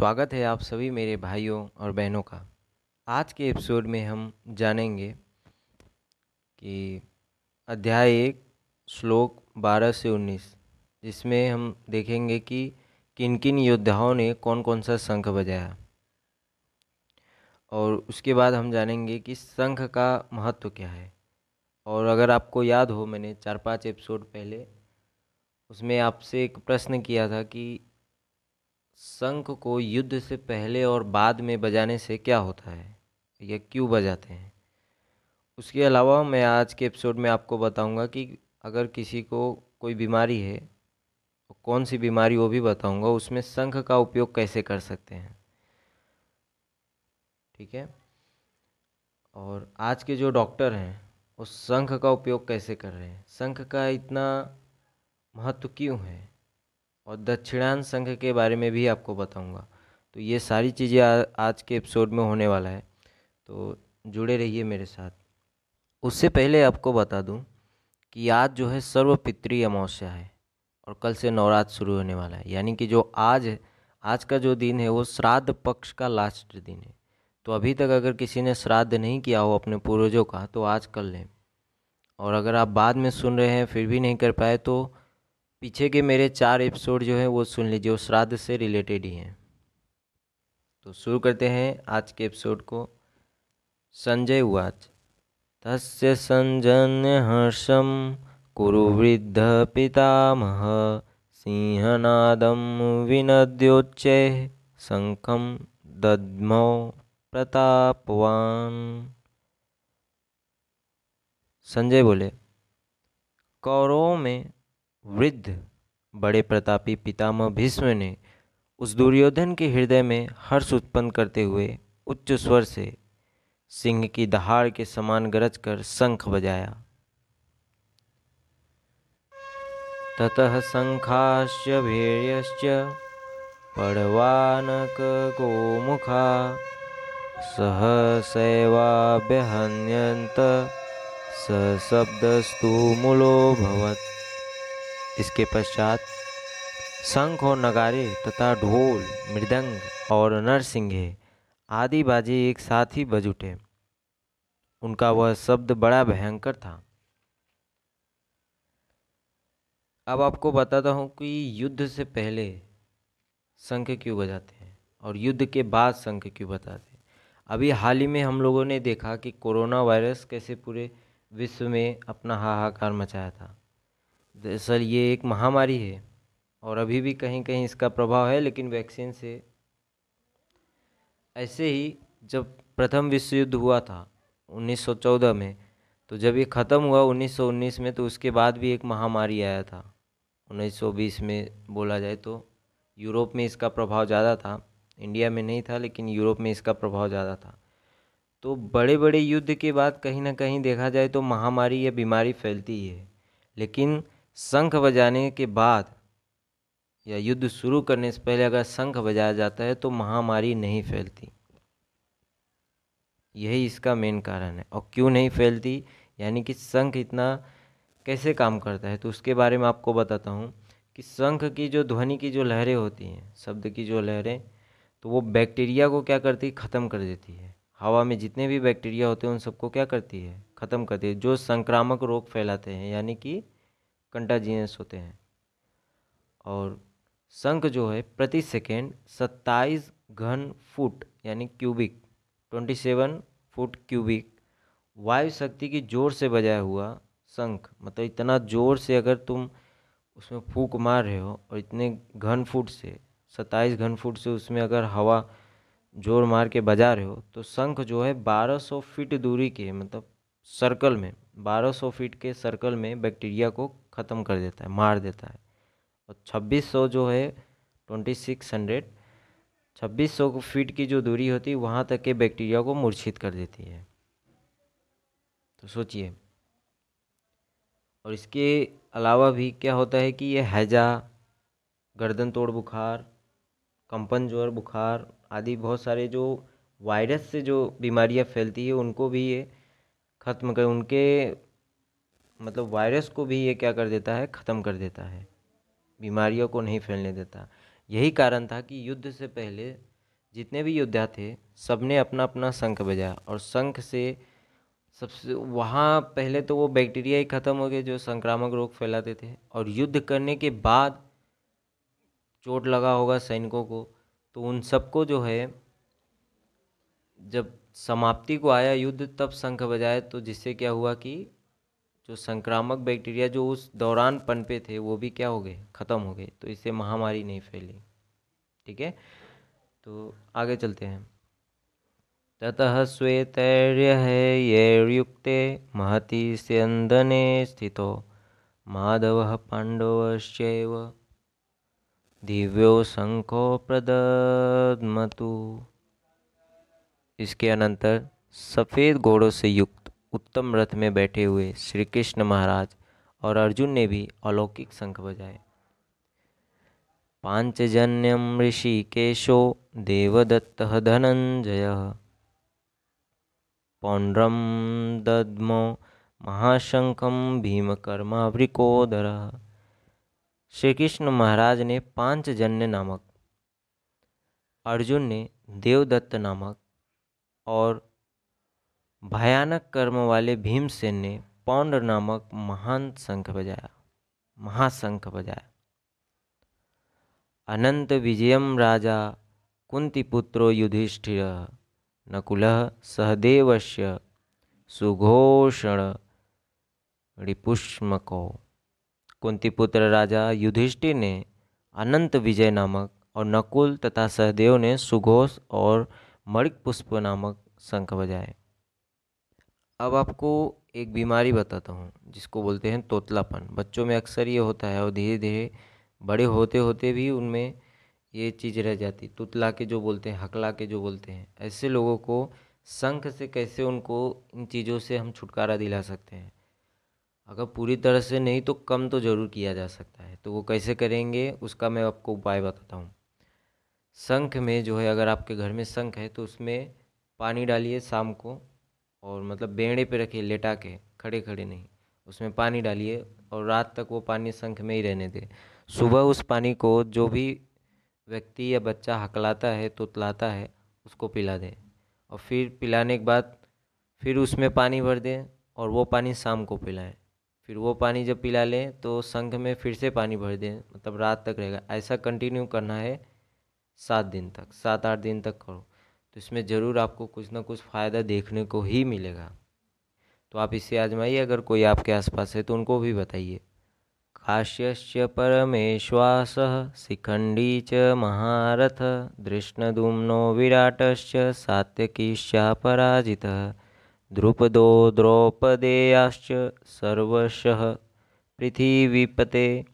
स्वागत है आप सभी मेरे भाइयों और बहनों का। आज के एपिसोड में हम जानेंगे कि अध्याय एक, श्लोक बारह से उन्नीस, जिसमें हम देखेंगे कि किन किन योद्धाओं ने कौन कौन सा शंख बजाया। और उसके बाद हम जानेंगे कि शंख का महत्व क्या है। और अगर आपको याद हो, मैंने चार पाँच एपिसोड पहले उसमें आपसे एक प्रश्न किया था कि शंख को युद्ध से पहले और बाद में बजाने से क्या होता है? या क्यों बजाते हैं? उसके अलावा मैं आज के एपिसोड में आपको बताऊँगा कि अगर किसी को कोई बीमारी है तो कौन सी बीमारी वो भी बताऊँगा, उसमें शंख का उपयोग कैसे कर सकते हैं? ठीक है? और आज के जो डॉक्टर हैं, वो शंख का उपयोग कैसे कर रहे हैं? शंख का इतना महत्व क्यों है? और दक्षिणान संघ के बारे में भी आपको बताऊँगा। तो ये सारी चीज़ें आज के एपिसोड में होने वाला है। तो जुड़े रहिए मेरे साथ। उससे पहले आपको बता दूँ कि आज जो है सर्व पितृ अमावस्या है और कल से नवरात्र शुरू होने वाला है। यानी कि जो आज आज का जो दिन है वो श्राद्ध पक्ष का लास्ट दिन है। तो अभी तक अगर किसी ने श्राद्ध नहीं किया हो अपने पूर्वजों का तो आज कर लें। और अगर आप बाद में सुन रहे हैं, फिर भी नहीं कर पाए तो पीछे के मेरे चार एपिसोड जो हैं, वो सुन लीजिए, वो श्राद्ध से रिलेटेड ही हैं। तो शुरू करते हैं आज के एपिसोड को। संजय उवाच तस्य संजन्य हर्षम कुरु वृद्ध पितामह सिंहनादम विनद्योच्चे शंखम दद्मौ प्रतापवान। संजय बोले, कौरवों में वृद्ध बड़े प्रतापी पितामह भीष्म ने उस दुर्योधन के हृदय में हर्ष उत्पन्न करते हुए उच्च स्वर से सिंह की दहाड़ के समान गरज कर शंख बजाया। ततः शंखाश्च पड़वानक गोमुखा, सहसैवाभ्यहन्यन्त सशब्दस्तु मूलो भवत्। इसके पश्चात शंख और नगारे तथा ढोल, मृदंग और नरसिंहे आदि बाजे एक साथ ही बज उठे। उनका वह शब्द बड़ा भयंकर था। अब आपको बताता हूँ कि युद्ध से पहले शंख क्यों बजाते हैं और युद्ध के बाद शंख क्यों बजाते हैं। अभी हाल ही में हम लोगों ने देखा कि कोरोना वायरस कैसे पूरे विश्व में अपना हाहाकार मचाया था। दरअसल ये एक महामारी है और अभी भी कहीं कहीं इसका प्रभाव है, लेकिन वैक्सीन से ऐसे ही जब प्रथम विश्व युद्ध हुआ था 1914 में तो जब ये ख़त्म हुआ 1919 में तो उसके बाद भी एक महामारी आया था। 1920 में बोला जाए तो यूरोप में इसका प्रभाव ज़्यादा था। इंडिया में नहीं था, लेकिन यूरोप में इसका प्रभाव ज़्यादा था। तो बड़े बड़े युद्ध के बाद कहीं ना कहीं देखा जाए तो महामारी या बीमारी फैलती ही। लेकिन शंख बजाने के बाद या युद्ध शुरू करने से पहले अगर शंख बजाया जाता है तो महामारी नहीं फैलती। यही इसका मेन कारण है। और क्यों नहीं फैलती? यानी कि शंख इतना कैसे काम करता है? तो उसके बारे में आपको बताता हूँ कि शंख की जो ध्वनि की जो लहरें होती हैं, शब्द की जो लहरें तो वो बैक्टीरिया को क्या करती है? ख़त्म कर देती है। हवा में जितने भी बैक्टीरिया होते हैं, उन सबको क्या करती है? ख़त्म करती है। जो संक्रामक रोग फैलाते हैं, यानी कि कंटाजीनियस होते हैं। और शंख जो है, प्रति सेकेंड सत्ताईस घन फुट, यानी cubic, twenty seven foot cubic वायु शक्ति की ज़ोर से बजाया हुआ शंख मतलब इतना ज़ोर से अगर तुम उसमें फूक मार रहे हो और इतने घन फुट से, सत्ताईस घन फुट से उसमें अगर हवा ज़ोर मार के बजा रहे हो तो शंख जो है 1200 फीट दूरी के मतलब सर्कल में 1200 फीट के सर्कल में बैक्टीरिया को ख़त्म कर देता है, मार देता है। और 2600 जो है 2600 2600 फीट की जो दूरी होती है वहाँ तक के बैक्टीरिया को मूर्छित कर देती है। तो सोचिए। और इसके अलावा भी क्या होता है कि ये हैजा गर्दन तोड़ बुखार कंपन ज्वर बुखार आदि बहुत सारे जो वायरस से जो बीमारियाँ फैलती है, उनको भी ये ख़त्म कर, उनके मतलब वायरस को भी ये क्या कर देता है? ख़त्म कर देता है। बीमारियों को नहीं फैलने देता। यही कारण था कि युद्ध से पहले जितने भी योद्धा थे सबने अपना अपना शंख बजाया और शंख से सबसे, वहाँ पहले तो वो बैक्टीरिया ही ख़त्म हो गए जो संक्रामक रोग फैलाते थे और युद्ध करने के बाद चोट लगा होगा सैनिकों को तो उन सबको जो है, जब समाप्ति को आया युद्ध तब शंख बजाए तो जिससे क्या हुआ कि जो संक्रामक बैक्टीरिया जो उस दौरान पनपे थे, वो भी क्या हो गए, ख़त्म हो गए। तो इससे महामारी नहीं फैली। ठीक है? तो आगे चलते हैं। ततः श्वेतैर्ययुक्ते महति स्यन्दने स्थितो। माधवः पाण्डवश्चैव दिव्यो शंखो प्रदमतु इसके अनंतर सफ़ेद घोड़ों से युक्त उत्तम रथ में बैठे हुए श्री कृष्ण महाराज और अर्जुन ने भी अलौकिक शंख बजाए। पांचजन्यम ऋषिकेशो देवदत्त धनंजय। पौंड्रम दद्मो महाशंखम भीमकर्मावृकोदर। श्री कृष्ण महाराज ने पांचजन्य नामक अर्जुन ने देवदत्त नामक और भयानक कर्म वाले भीमसेन ने पौंड नामक महान शंख बजाया, महाशंख बजाया। अनंत विजयम राजा कुंतीपुत्रो युधिष्ठिर, नकुल सहदेवस्य सुघोषण रिपुष्मको। कुंतीपुत्र राजा युधिष्ठिर ने अनंत विजय नामक और नकुल तथा सहदेव ने सुघोष और मणिक पुष्प नामक शंख बजाए। अब आपको एक बीमारी बताता हूँ, जिसको बोलते हैं तोतलापन। बच्चों में अक्सर ये होता है और धीरे धीरे बड़े होते होते भी उनमें ये चीज़ रह जाती तुतला के जो बोलते हैं, हकला के जो बोलते हैं, ऐसे लोगों को शंख से कैसे उनको इन चीज़ों से हम छुटकारा दिला सकते हैं? अगर पूरी तरह से नहीं तो कम तो ज़रूर किया जा सकता है। तो वो कैसे करेंगे, उसका मैं आपको उपाय बताता हूँ। शंख में जो है, अगर आपके घर में शंख है तो उसमें पानी डालिए शाम को और मतलब बेड़े पे रखिए, लेटा के खड़े खड़े नहीं। उसमें पानी डालिए और रात तक वो पानी शंख में ही रहने दें। सुबह उस पानी को जो भी व्यक्ति या बच्चा हकलाता है, तुतलाता है, उसको पिला दें और फिर पिलाने के बाद फिर उसमें पानी भर दें और वो पानी शाम को पिलाएँ। फिर वो पानी जब पिला लें तो शंख में फिर से पानी भर दें मतलब रात तक रहेगा। ऐसा कंटिन्यू करना है सात दिन तक, सात आठ दिन तक करो। तो इसमें ज़रूर आपको कुछ ना कुछ फ़ायदा देखने को ही मिलेगा। तो आप इसे आजमाइए, अगर कोई आपके आसपास है तो उनको भी बताइए। काश्यश्च परमेश्वास शिखंडी च महारथ दृष्णदुम्नो विराटश्च सात्यकीश्चापराजितः द्रुपदो द्रौपदेयाश्च सर्वशः पृथिवीपते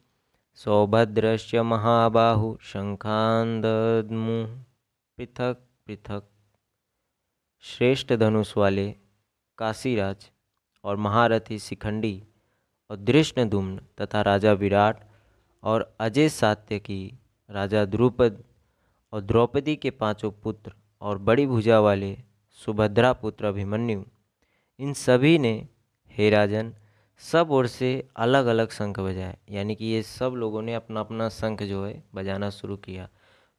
सौभद्रस्य महाबाहु शंखांदमु पृथक पृथक। श्रेष्ठ धनुष वाले काशीराज और महारथी शिखंडी और दृष्णदुम्न तथा राजा विराट और अजय सात्य की राजा द्रुपद और द्रौपदी के पाँचों पुत्र और बड़ी भुजा वाले सुभद्रा पुत्र अभिमन्यु, इन सभी ने हे राजन सब ओर से अलग अलग शंख बजाए। यानी कि ये सब लोगों ने अपना अपना शंख जो है, बजाना शुरू किया।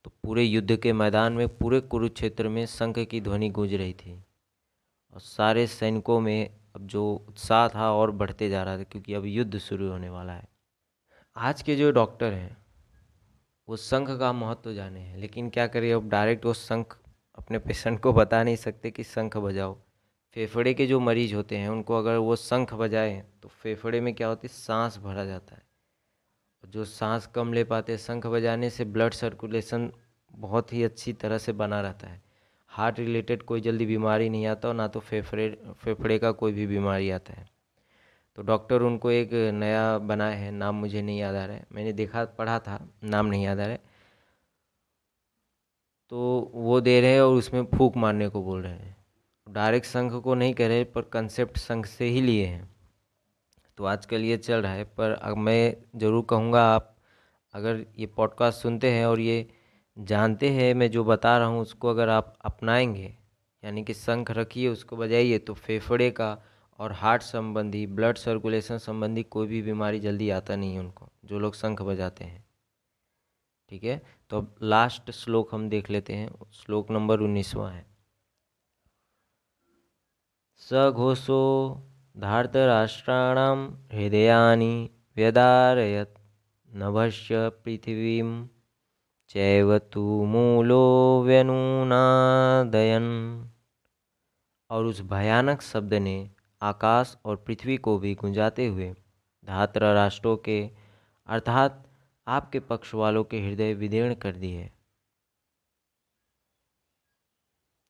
तो पूरे युद्ध के मैदान में, पूरे कुरुक्षेत्र में शंख की ध्वनि गूंज रही थी। और सारे सैनिकों में अब जो उत्साह था और बढ़ते जा रहा था, क्योंकि अब युद्ध शुरू होने वाला है। आज के जो डॉक्टर हैं, वो शंख का महत्व तो जाने हैं। लेकिन क्या करिए, अब डायरेक्ट वो शंख अपने पेशेंट को बता नहीं सकते कि शंख बजाओ। फेफड़े के जो मरीज़ होते हैं, उनको अगर वो शंख बजाए तो फेफड़े में क्या होती है? सांस भरा जाता है। जो सांस कम ले पाते हैं, शंख बजाने से ब्लड सर्कुलेशन बहुत ही अच्छी तरह से बना रहता है। हार्ट रिलेटेड कोई जल्दी बीमारी नहीं आता, और ना तो फेफड़े फेफड़े का कोई भी बीमारी आता है। तो डॉक्टर उनको एक नया बनाए हैं, नाम मुझे नहीं याद आ रहा है। मैंने देखा, पढ़ा था, नाम नहीं याद आ रहा है। तो वो दे रहे हैं और उसमें फूक मारने को बोल रहे हैं। डायरेक्ट संघ को नहीं कह रहे, पर कंसेप्ट संघ से ही लिए हैं। तो आजकल ये चल रहा है, पर अब मैं ज़रूर कहूँगा आप, अगर ये पॉडकास्ट सुनते हैं और ये जानते हैं, मैं जो बता रहा हूँ, उसको अगर आप अपनाएँगे, यानी कि शंख रखिए उसको बजाइए तो फेफड़े का और हार्ट संबंधी, ब्लड सर्कुलेशन संबंधी कोई भी बीमारी जल्दी आता नहीं है उनको, जो लोग शंख बजाते हैं। ठीक है? तो अब लास्ट श्लोक हम देख लेते हैं, श्लोक नंबर उन्नीसवा है। स घोषो धार्तराष्ट्राणां हृदयानि व्यदारयत। नभस्य पृथ्वी चैव तु मूलो व्यनुनादयन। और उस भयानक शब्द ने आकाश और पृथ्वी को भी गुंजाते हुए धात्र राष्ट्रों के, अर्थात आपके पक्ष वालों के हृदय विदीर्ण कर दिए।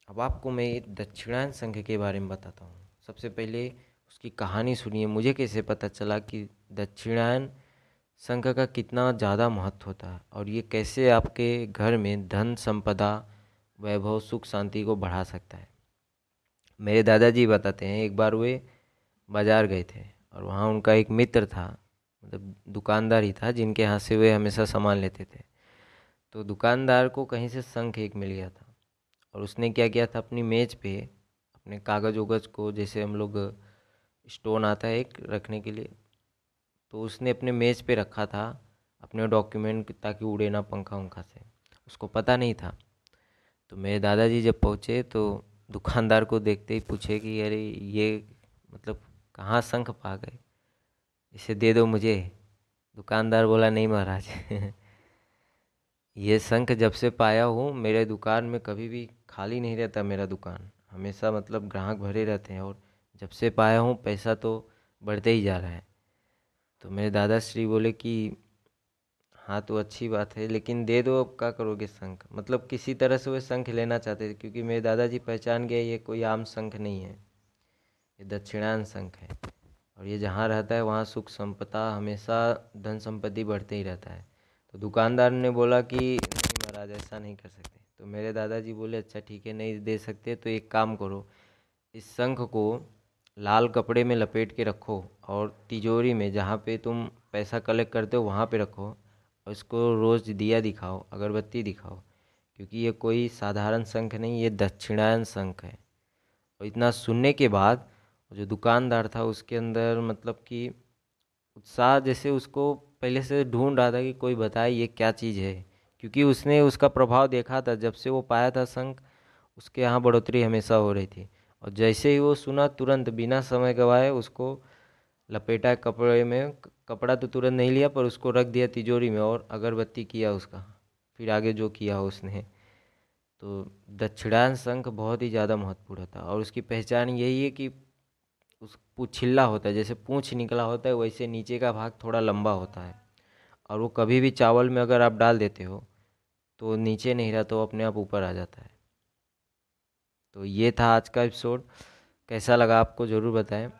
अब आपको मैं दक्षिणायन संघ के बारे में बताता हूँ। सबसे पहले उसकी कहानी सुनिए। मुझे कैसे पता चला कि दक्षिणायन संघ का कितना ज़्यादा महत्व होता है और ये कैसे आपके घर में धन, संपदा, वैभव, सुख, शांति को बढ़ा सकता है? मेरे दादाजी बताते हैं, एक बार वे बाज़ार गए थे और वहाँ उनका एक मित्र था मतलब दुकानदार ही था, जिनके यहाँ से वे हमेशा सामान लेते थे। तो दुकानदार को कहीं से शंख एक मिल गया था। और उसने क्या किया था अपनी मेज़ पे, अपने कागज़ उगज को, जैसे हम लोग, स्टोन आता है एक रखने के लिए तो उसने अपने मेज़ पे रखा था, अपने डॉक्यूमेंट, ताकि उड़े ना पंखा उंखा से। उसको पता नहीं था। तो मेरे दादाजी जब पहुँचे तो दुकानदार को देखते ही पूछे कि, अरे, ये मतलब कहाँ शंख पा गए? इसे दे दो मुझे। दुकानदार बोला, नहीं महाराज। ये शंख जब से पाया हूँ, मेरे दुकान में कभी भी खाली नहीं रहता मेरा दुकान। हमेशा मतलब ग्राहक भरे रहते हैं और जब से पाया हूँ, पैसा तो बढ़ते ही जा रहा है। तो मेरे दादाश्री बोले कि हाँ तो अच्छी बात है, लेकिन दे दो, अब क्या करोगे शंख? मतलब किसी तरह से वो शंख लेना चाहते थे, क्योंकि मेरे दादाजी पहचान गए, ये कोई आम शंख नहीं है। ये दक्षिणान शंख है। और ये जहाँ रहता है, वहाँ सुख संपदा हमेशा धन संपत्ति बढ़ते ही रहता है। दुकानदार ने बोला कि, नहीं महाराज, ऐसा नहीं कर सकते। तो मेरे दादाजी बोले अच्छा ठीक है, नहीं दे सकते तो एक काम करो, इस शंख को लाल कपड़े में लपेट के रखो और तिजोरी में जहाँ पे तुम पैसा कलेक्ट करते हो, वहाँ पे रखो और इसको रोज़ दिया दिखाओ, अगरबत्ती दिखाओ, क्योंकि ये कोई साधारण शंख नहीं, ये दक्षिणायन शंख है। और इतना सुनने के बाद जो दुकानदार था, उसके अंदर मतलब कि उत्साह जैसे उसको पहले से ढूंढ रहा था कि कोई बताए ये क्या चीज़ है। क्योंकि उसने उसका प्रभाव देखा था, जब से वो पाया था शंख उसके यहाँ बढ़ोतरी हमेशा हो रही थी। और जैसे ही वो सुना, तुरंत बिना समय गवाए उसको लपेटा कपड़े में, कपड़ा तो तुरंत नहीं लिया, पर उसको रख दिया तिजोरी में और अगरबत्ती किया उसका, फिर आगे जो किया उसने। तो दक्षिणान शंख बहुत ही ज़्यादा महत्वपूर्ण था और उसकी पहचान यही है कि उस पूछिल्ला होता है, जैसे पूँछ निकला होता है, वैसे नीचे का भाग थोड़ा लंबा होता है। और वो कभी भी चावल में अगर आप डाल देते हो तो नीचे नहीं रहता तो अपने आप ऊपर आ जाता है। तो ये था आज का एपिसोड। कैसा लगा आपको ज़रूर बताएँ।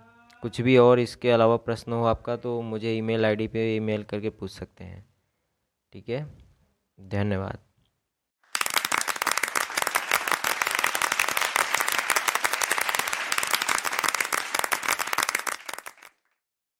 कुछ भी और इसके अलावा प्रश्न हो आपका तो मुझे ईमेल आईडी पे ईमेल करके पूछ सकते हैं। ठीक है? धन्यवाद।